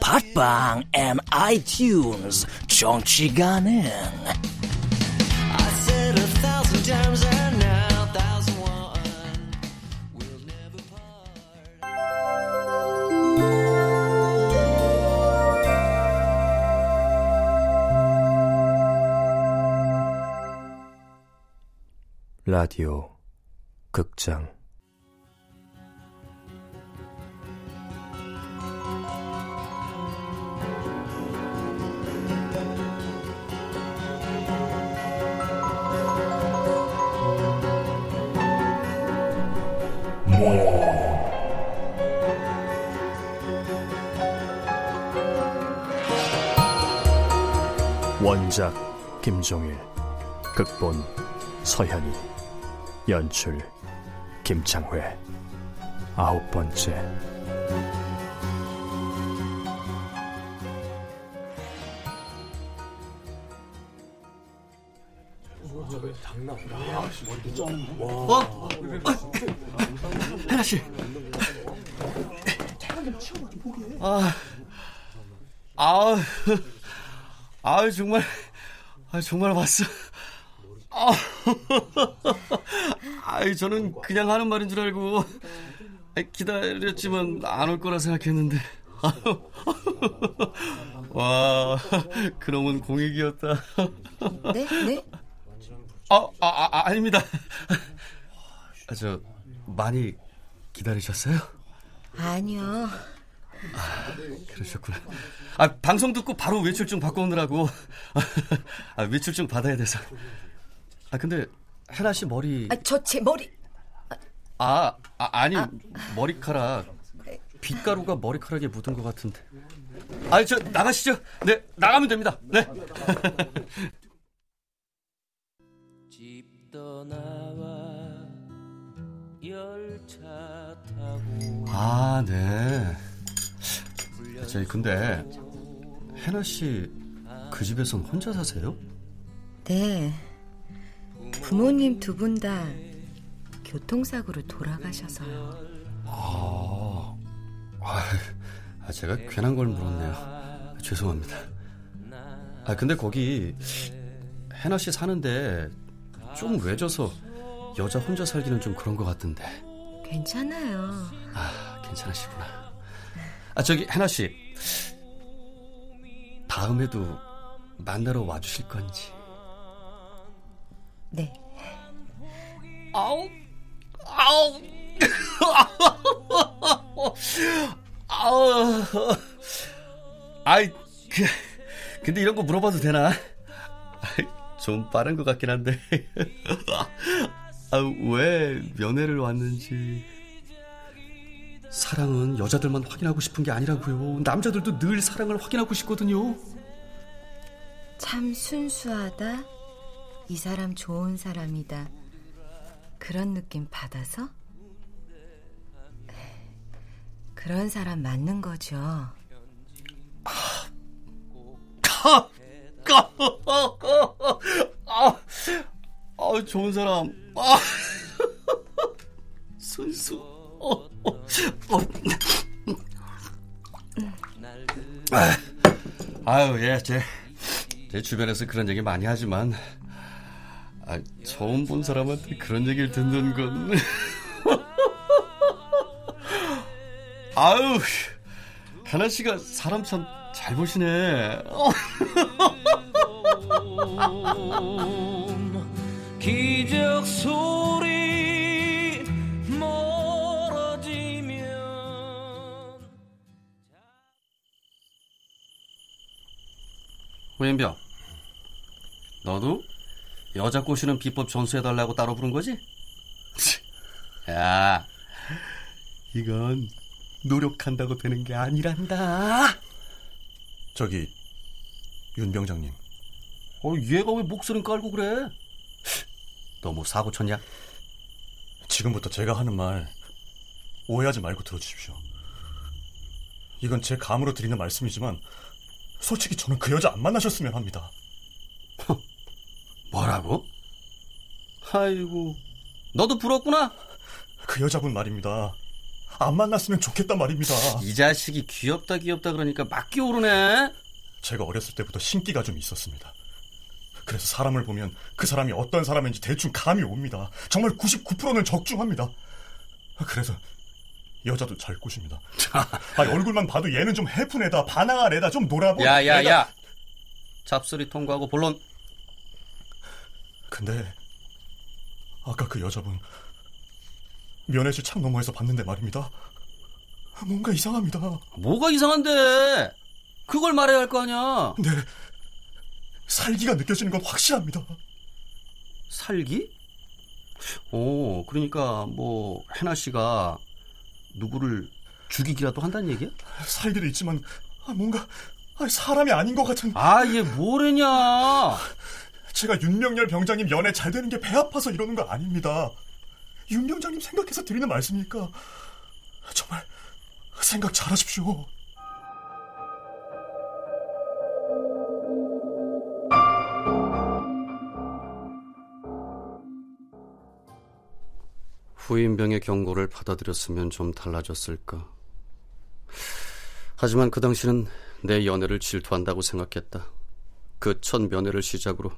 팟빵 앤 아이튠즈 정치 가능. 라디오 극장 김종일 극본 서현이 연출 김창회 아홉 번째 어? 하나 씨. 아, 아, 아 정말, 아 정말 왔어. 아, 아이 저는 그냥 하는 말인 줄 알고 기다렸지만 안 올 거라 생각했는데. 와, 그놈은 공익이었다. 네, 네. 아, 아, 아 아닙니다. 아, 저 많이 기다리셨어요? 아니요. 아, 그러셨구나. 아, 방송 듣고 바로 외출증 바꿔오느라고. 아, 외출증 받아야 돼서. 아, 근데 혜라 씨 머리. 아, 저 제 머리. 아, 아 아니 아. 머리카락. 빗가루가 머리카락에 묻은 것 같은데. 아, 저 나가시죠. 네, 나가면 됩니다. 네. 아, 네. 저희 근데 해나 씨 그 집에선 혼자 사세요? 네. 부모님 두 분 다 교통사고로 돌아가셔서요. 아, 아, 제가 괜한 걸 물었네요. 죄송합니다. 아, 근데 거기 해나 씨 사는데 좀 외져서 여자 혼자 살기는 좀 그런 것 같던데. 괜찮아요. 아, 괜찮으시구나. 아, 저기 해나 씨. 다음에도 만나러 와주실 건지. 네. 아우, 아우, 아우, 아이, 그, 근데 이런 거 물어봐도 되나? 좀 빠른 것 같긴 한데. 아, 왜 면회를 왔는지. 사랑은 여자들만 확인하고 싶은 게 아니라고요. 남자들도 늘 사랑을 확인하고 싶거든요. 참 순수하다. 이 사람 좋은 사람이다. 그런 느낌 받아서? 그런 사람 맞는 거죠. 아, 아, 아, 좋은 사람. 아, 순수. 아, 아유, 예, 제, 제 주변에서 그런 얘기 많이 하지만, 아, 처음 본 사람한테 그런 얘기를 듣는 건. 아유, 하나 씨가 사람 참 잘 보시네. 기적 소 호연병, 너도 여자 꼬시는 비법 전수해달라고 따로 부른 거지? 야, 이건 노력한다고 되는 게 아니란다. 저기 윤 병장님 어, 얘가 왜 목소리 깔고 그래? 너 뭐 사고 쳤냐? 지금부터 제가 하는 말 오해하지 말고 들어주십시오. 이건 제 감으로 드리는 말씀이지만 솔직히 저는 그 여자 안 만나셨으면 합니다. 뭐라고? 아이고, 너도 부럽구나? 그 여자분 말입니다. 안 만났으면 좋겠단 말입니다. 이 자식이 귀엽다 귀엽다 그러니까 막 끼오르네. 제가 어렸을 때부터 신기가 좀 있었습니다. 그래서 사람을 보면 그 사람이 어떤 사람인지 대충 감이 옵니다. 정말 99%는 적중합니다. 그래서 여자도 잘 꼬십니다. 아니, 얼굴만 봐도 얘는 좀 해픈 애다, 반항한 애다, 좀 놀아보. 야야야, 잡소리 통과하고 본론. 근데 아까 그 여자분 면회실 창 너머에서 봤는데 말입니다. 뭔가 이상합니다. 뭐가 이상한데? 그걸 말해야 할 거 아니야. 네, 살기가 느껴지는 건 확실합니다. 살기? 오, 그러니까 뭐 해나 씨가 누구를 죽이기라도 한다는 얘기야? 살기도 있지만 아, 뭔가 아, 사람이 아닌 것 같은. 아, 얘 뭐래냐? 제가 윤명열 병장님 연애 잘 되는 게 배 아파서 이러는 거 아닙니다. 윤 병장님 생각해서 드리는 말씀이니까 정말 생각 잘하십시오. 후임병의 경고를 받아들였으면 좀 달라졌을까. 하지만 그 당시는 내 연애를 질투한다고 생각했다. 그 첫 면회를 시작으로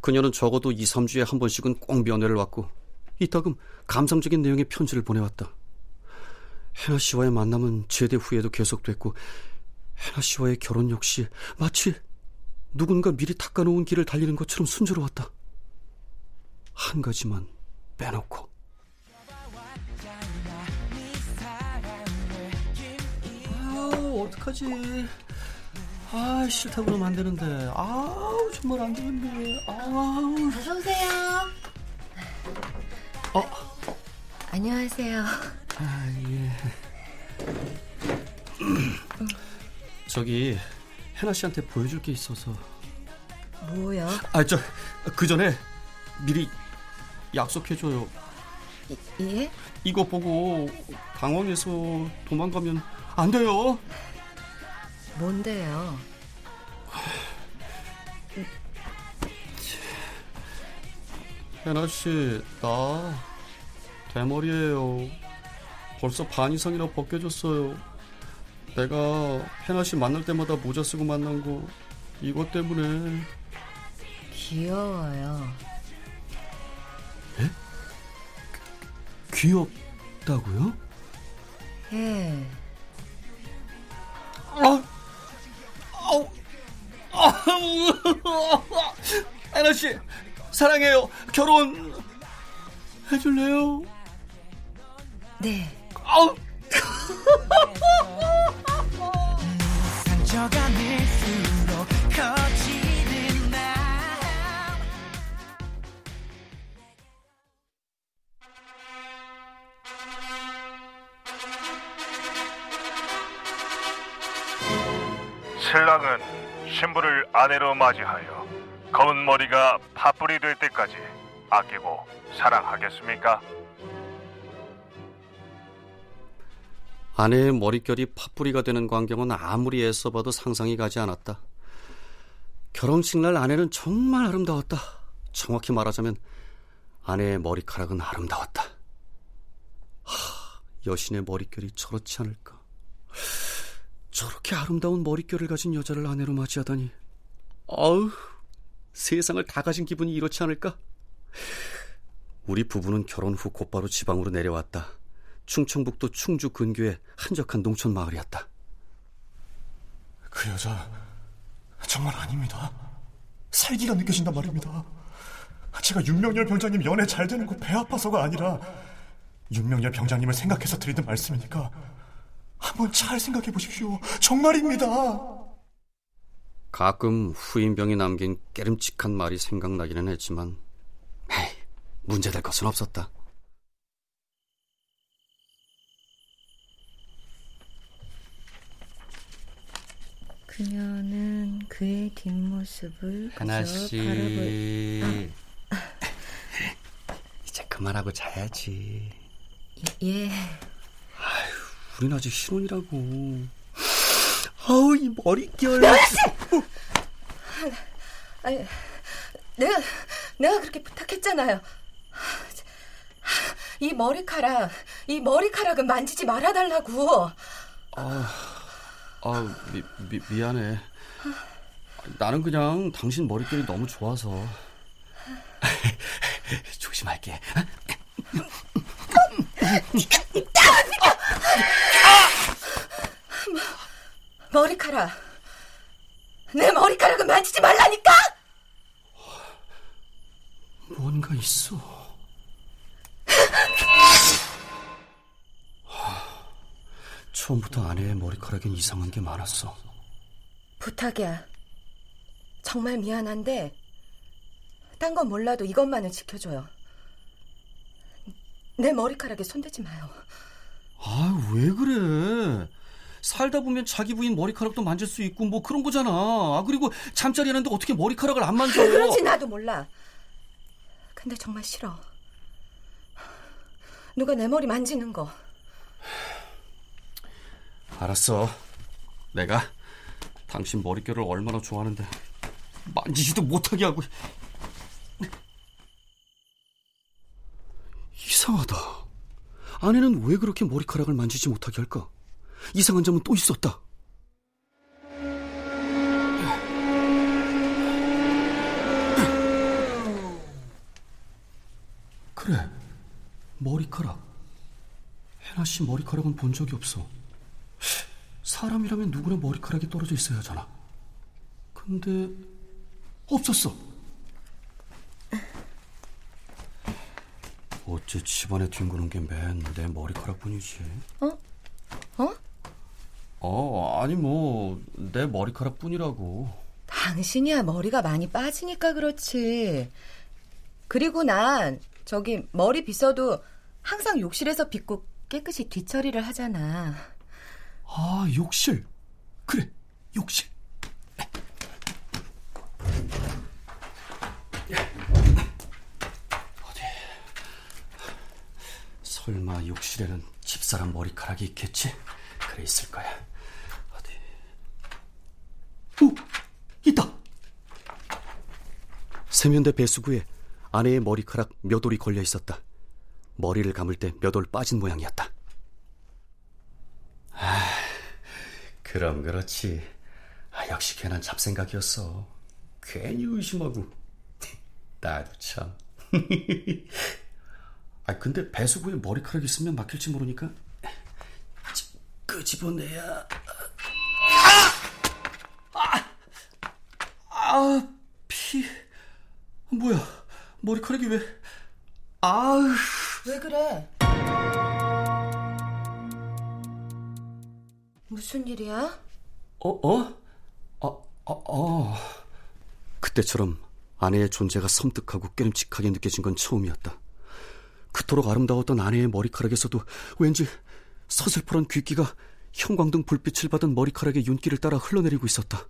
그녀는 적어도 2, 3주에 한 번씩은 꼭 면회를 왔고 이따금 감상적인 내용의 편지를 보내왔다. 해나 씨와의 만남은 제대 후에도 계속됐고 해나 씨와의 결혼 역시 마치 누군가 미리 닦아놓은 길을 달리는 것처럼 순조로웠다. 한 가지만 빼놓고 아우 어떡하지 아 싫다고 그러면 안 되는데 아우 정말 안 되는데 아우 어서 오세요. 어 안녕하세요. 아, 예. 저기 해나 씨한테 보여줄 게 있어서 뭐요? 아저 그 전에 미리 약속해줘요 이, 예? 이거 보고 당황해서 도망가면 안 돼요 뭔데요? 해나 씨, 나 대머리예요. 벌써 반 이상이나 벗겨졌어요. 내가 해나 씨 만날 때마다 모자 쓰고 만난 거 이것 때문에 귀여워요. 귀엽다고요? 예. 아, 아우, 아우, 해나 씨 사랑해요. 결혼 해줄래요? 네. 아우. 신랑은 신부를 아내로 맞이하여 검은 머리가 팥불이 될 때까지 아끼고 사랑하겠습니까? 아내의 머릿결이 팥뿌리가 되는 광경은 아무리 애써봐도 상상이 가지 않았다. 결혼식 날 아내는 정말 아름다웠다. 정확히 말하자면 아내의 머리카락은 아름다웠다. 하, 여신의 머릿결이 저렇지 않을까. 저렇게 아름다운 머릿결을 가진 여자를 아내로 맞이하다니. 아우, 세상을 다 가진 기분이 이렇지 않을까? 우리 부부는 결혼 후 곧바로 지방으로 내려왔다. 충청북도 충주 근교의 한적한 농촌 마을이었다. 그 여자 정말 아닙니다. 살기가 느껴진단 말입니다. 제가 윤명열 병장님 연애 잘 되는 거 배 아파서가 아니라 윤명열 병장님을 생각해서 드리는 말씀이니까 한번 잘 생각해 보십시오. 정말입니다. 가끔 후임병이 남긴 깨름칙한 말이 생각나기는 했지만 에이, 문제될 것은 없었다. 그녀는 그의 뒷모습을 하나 그저 씨 바라볼- 이제 그만하고 자야지. 예. 우린 아직 신혼이라고. 아우 이 머릿결. 아니, 내가 내가 그렇게 부탁했잖아요. 이 머리카락, 이 머리카락은 만지지 말아달라고. 아 미, 미, 미안해. 나는 그냥 당신 머릿결이 너무 좋아서. 조심할게. 머리카락. 내 머리카락은 만지지 말라니까. 뭔가 있어. 처음부터 아내의 머리카락엔 이상한 게 많았어. 부탁이야. 정말 미안한데 딴 건 몰라도 이것만은 지켜줘요. 내 머리카락에 손대지 마요. 아, 왜 그래? 살다 보면 자기 부인 머리카락도 만질 수 있고 뭐 그런 거잖아. 아, 그리고 잠자리 하는데 어떻게 머리카락을 안 만져? 그런지 나도 몰라. 근데 정말 싫어. 누가 내 머리 만지는 거. 알았어. 내가 당신 머릿결을 얼마나 좋아하는데 만지지도 못하게 하고. 이상하다. 아내는 왜 그렇게 머리카락을 만지지 못하게 할까? 이상한 점은 또 있었다. 그래, 머리카락. 해나 씨 머리카락은 본 적이 없어. 사람이라면 누구나 머리카락이 떨어져 있어야 하잖아. 근데 없었어. 어째 집안에 뒹구는 게 맨 내 머리카락뿐이지. 어? 어? 어, 아니 뭐 내 머리카락뿐이라고. 당신이야 머리가 많이 빠지니까 그렇지. 그리고 난 저기 머리 빗어도 항상 욕실에서 빗고 깨끗이 뒤처리를 하잖아. 아, 욕실. 그래, 욕실. 설마 욕실에는 집사람 머리카락이 있겠지? 그래 있을 거야. 어디? 오, 있다. 세면대 배수구에 아내의 머리카락 몇 올이 걸려 있었다. 머리를 감을 때 몇 올 빠진 모양이었다. 그럼 그렇지. 아, 역시 괜한 잡생각이었어. 괜히 의심하고. 나도 참. 아, 근데 배수구에 머리카락 있으면 막힐지 모르니까 찌- 끄집어내야. 아! 아! 아, 피. 뭐야? 머리카락이 왜? 아우. 왜 그래? 무슨 일이야? 어, 어? 어, 어, 어. 그때처럼 아내의 존재가 섬뜩하고 깨름칙하게 느껴진 건 처음이었다. 그토록 아름다웠던 아내의 머리카락에서도 왠지 서슬퍼런 귀기가 형광등 불빛을 받은 머리카락의 윤기를 따라 흘러내리고 있었다.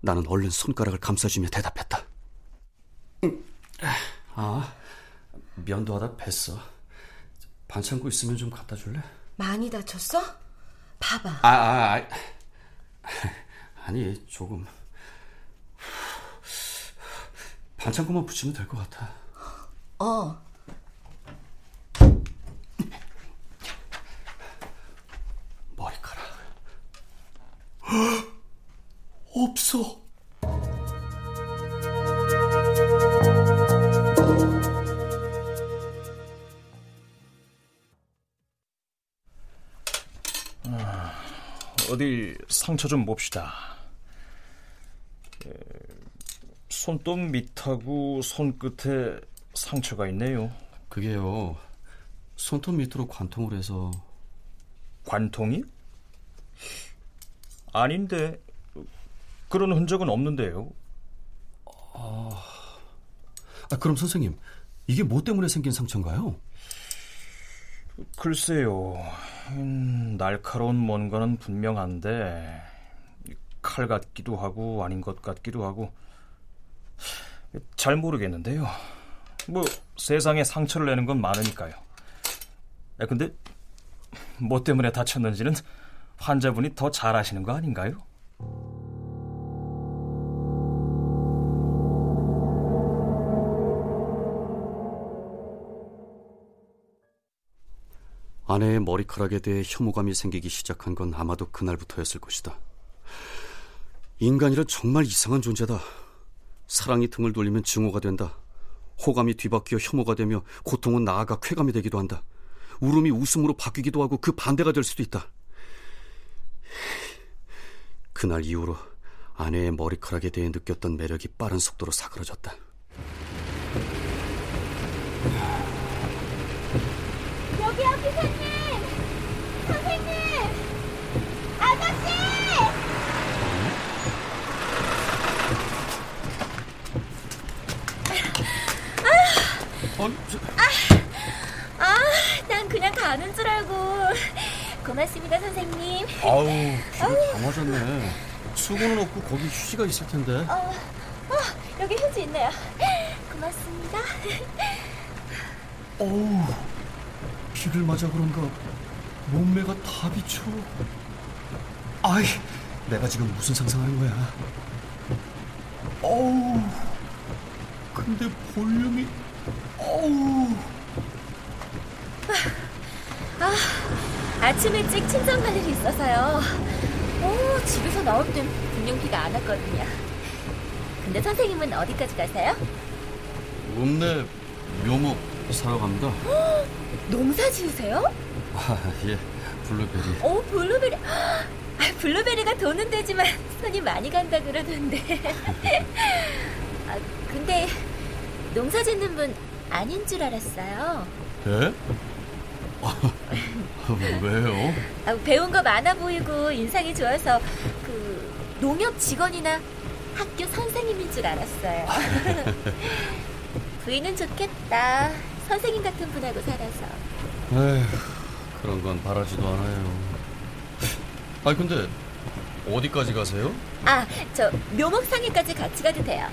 나는 얼른 손가락을 감싸주며 대답했다. 음, 아, 면도 하다 뱄어. 반창고 있으면 좀 갖다 줄래? 많이 다쳤어? 봐봐. 아, 아, 아. 아니, 조금. 반창고만 붙이면 될 것 같아. 어. 머리카락. 없어. 어디 상처 좀 봅시다. 에, 손톱 밑하고 손끝에 상처가 있네요. 그게요. 손톱 밑으로 관통을 해서 관통이? 아닌데 그런 흔적은 없는데요. 아, 그럼 선생님 이게 뭐 때문에 생긴 상처인가요? 글쎄요. 음, 날카로운 뭔가는 분명한데 칼 같기도 하고 아닌 것 같기도 하고 잘 모르겠는데요. 뭐 세상에 상처를 내는 건 많으니까요. 아, 근데 뭐 때문에 다쳤는지는 환자분이 더 잘 아시는 거 아닌가요? 아내의 머리카락에 대해 혐오감이 생기기 시작한 건 아마도 그날부터였을 것이다. 인간이란 정말 이상한 존재다. 사랑이 등을 돌리면 증오가 된다. 호감이 뒤바뀌어 혐오가 되며 고통은 나아가 쾌감이 되기도 한다. 울음이 웃음으로 바뀌기도 하고 그 반대가 될 수도 있다. 그날 이후로 아내의 머리카락에 대해 느꼈던 매력이 빠른 속도로 사그러졌다. 여기요, 기사님! 선생님! 아저씨! 아, 난 그냥 가는 줄 알고. 고맙습니다, 선생님. 아우, 다 맞았네. 수고는 없고 거기 휴지가 있을 텐데. 어, 어, 여기 휴지 있네요. 고맙습니다. 어우, 비를 맞아 그런가 몸매가 다 비쳐. 아이, 내가 지금 무슨 상상하는 거야? 어우, 근데 볼륨이, 어우. 아, 아침 일찍 친정 갈 일이 있어서요. 오, 집에서 나올 땐 분명 비가 안 왔거든요. 근데 선생님은 어디까지 가세요? 읍내 묘목 사러 갑니다. 농사 지으세요? 아, 예, 블루베리. 오, 블루베리. 아, 블루베리가 돈은 되지만 손이 많이 간다 그러던데. 아, 근데 농사 짓는 분 아닌 줄 알았어요. 예? 아, 왜요? 아, 배운 거 많아 보이고 인상이 좋아서 그 농협 직원이나 학교 선생님인 줄 알았어요. 부인은 좋겠다. 선생님 같은 분하고 살아서. 에휴, 그런 건 바라지도 않아요. 아, 근데 어디까지 가세요? 아, 저 묘목상에까지 같이 가도 돼요.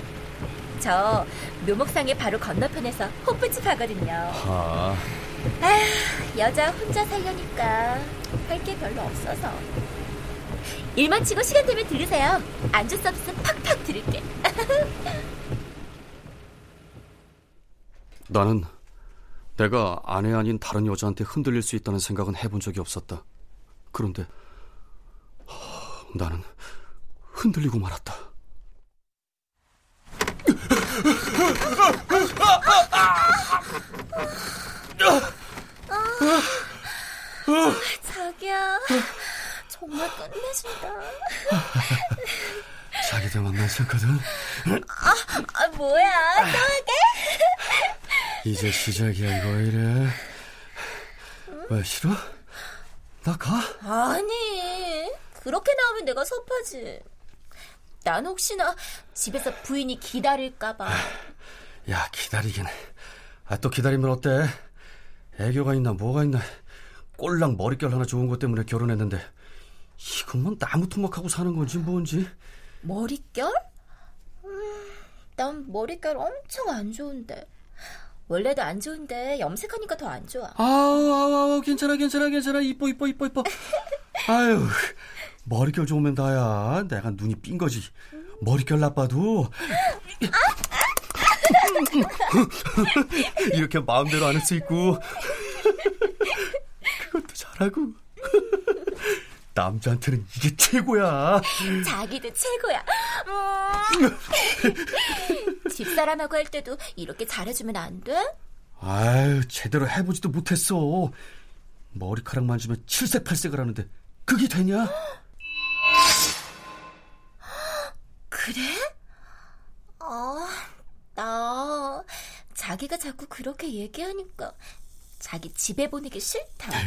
저 묘목상에 바로 건너편에서 호프집 하거든요. 아, 아, 여자 혼자 살려니까 할 게 별로 없어서. 일만 치고 시간 되면 들으세요. 안주 서비스 팍팍 드릴게. 나는 내가 아내 아닌 다른 여자한테 흔들릴 수 있다는 생각은 해본 적이 없었다. 그런데 하, 나는 흔들리고 말았다. 자기야, 끝내준다. 자기도 만나셨거든. 아, 아 뭐야, 또 하게? 이제 시작이야 이거 왜 이래? 왜 싫어? 나 가? 아니, 그렇게 나오면 내가 섭하지. 난 혹시나 집에서 부인이 기다릴까봐. 야 기다리긴. 아또 기다리면 어때? 애교가 있나 뭐가 있나? 꼴랑 머릿결 하나 좋은 것 때문에 결혼했는데 이건 뭐 나무 토막하고 사는 건지 뭔지. 머릿결? 음, 난 머릿결 엄청 안 좋은데. 원래도 안 좋은데 염색하니까 더 안 좋아. 아우 아우 아우 괜찮아 괜찮아 괜찮아 이뻐 이뻐 이뻐 이뻐. 아유 머릿결 좋으면 다야. 내가 눈이 삔 거지. 머릿결 나빠도 이렇게 마음대로 안 할 수 있고 그것도 잘하고 남자한테는 이게 최고야. 자기도 최고야. 음. 집사람하고 할 때도 이렇게 잘해주면 안 돼? 아유 제대로 해보지도 못했어. 머리카락 만지면 칠색팔색을 하는데 그게 되냐? 그래? 아, 자기가 자꾸 그렇게 얘기하니까 자기 집에 보내기 싫다.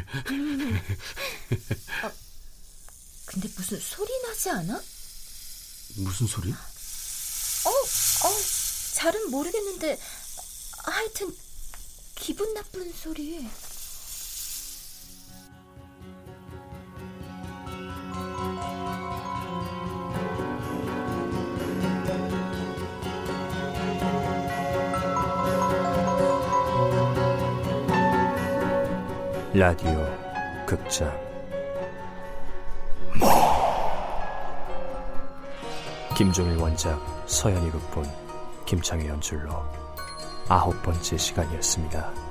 어, 근데 무슨 소리 나지 않아? 무슨 소리? 어, 어, 잘은 모르겠는데 하여튼 기분 나쁜 소리. 라디오 극장 김종일 원작 서현이 극본 김창희 연출로 아홉 번째 시간이었습니다.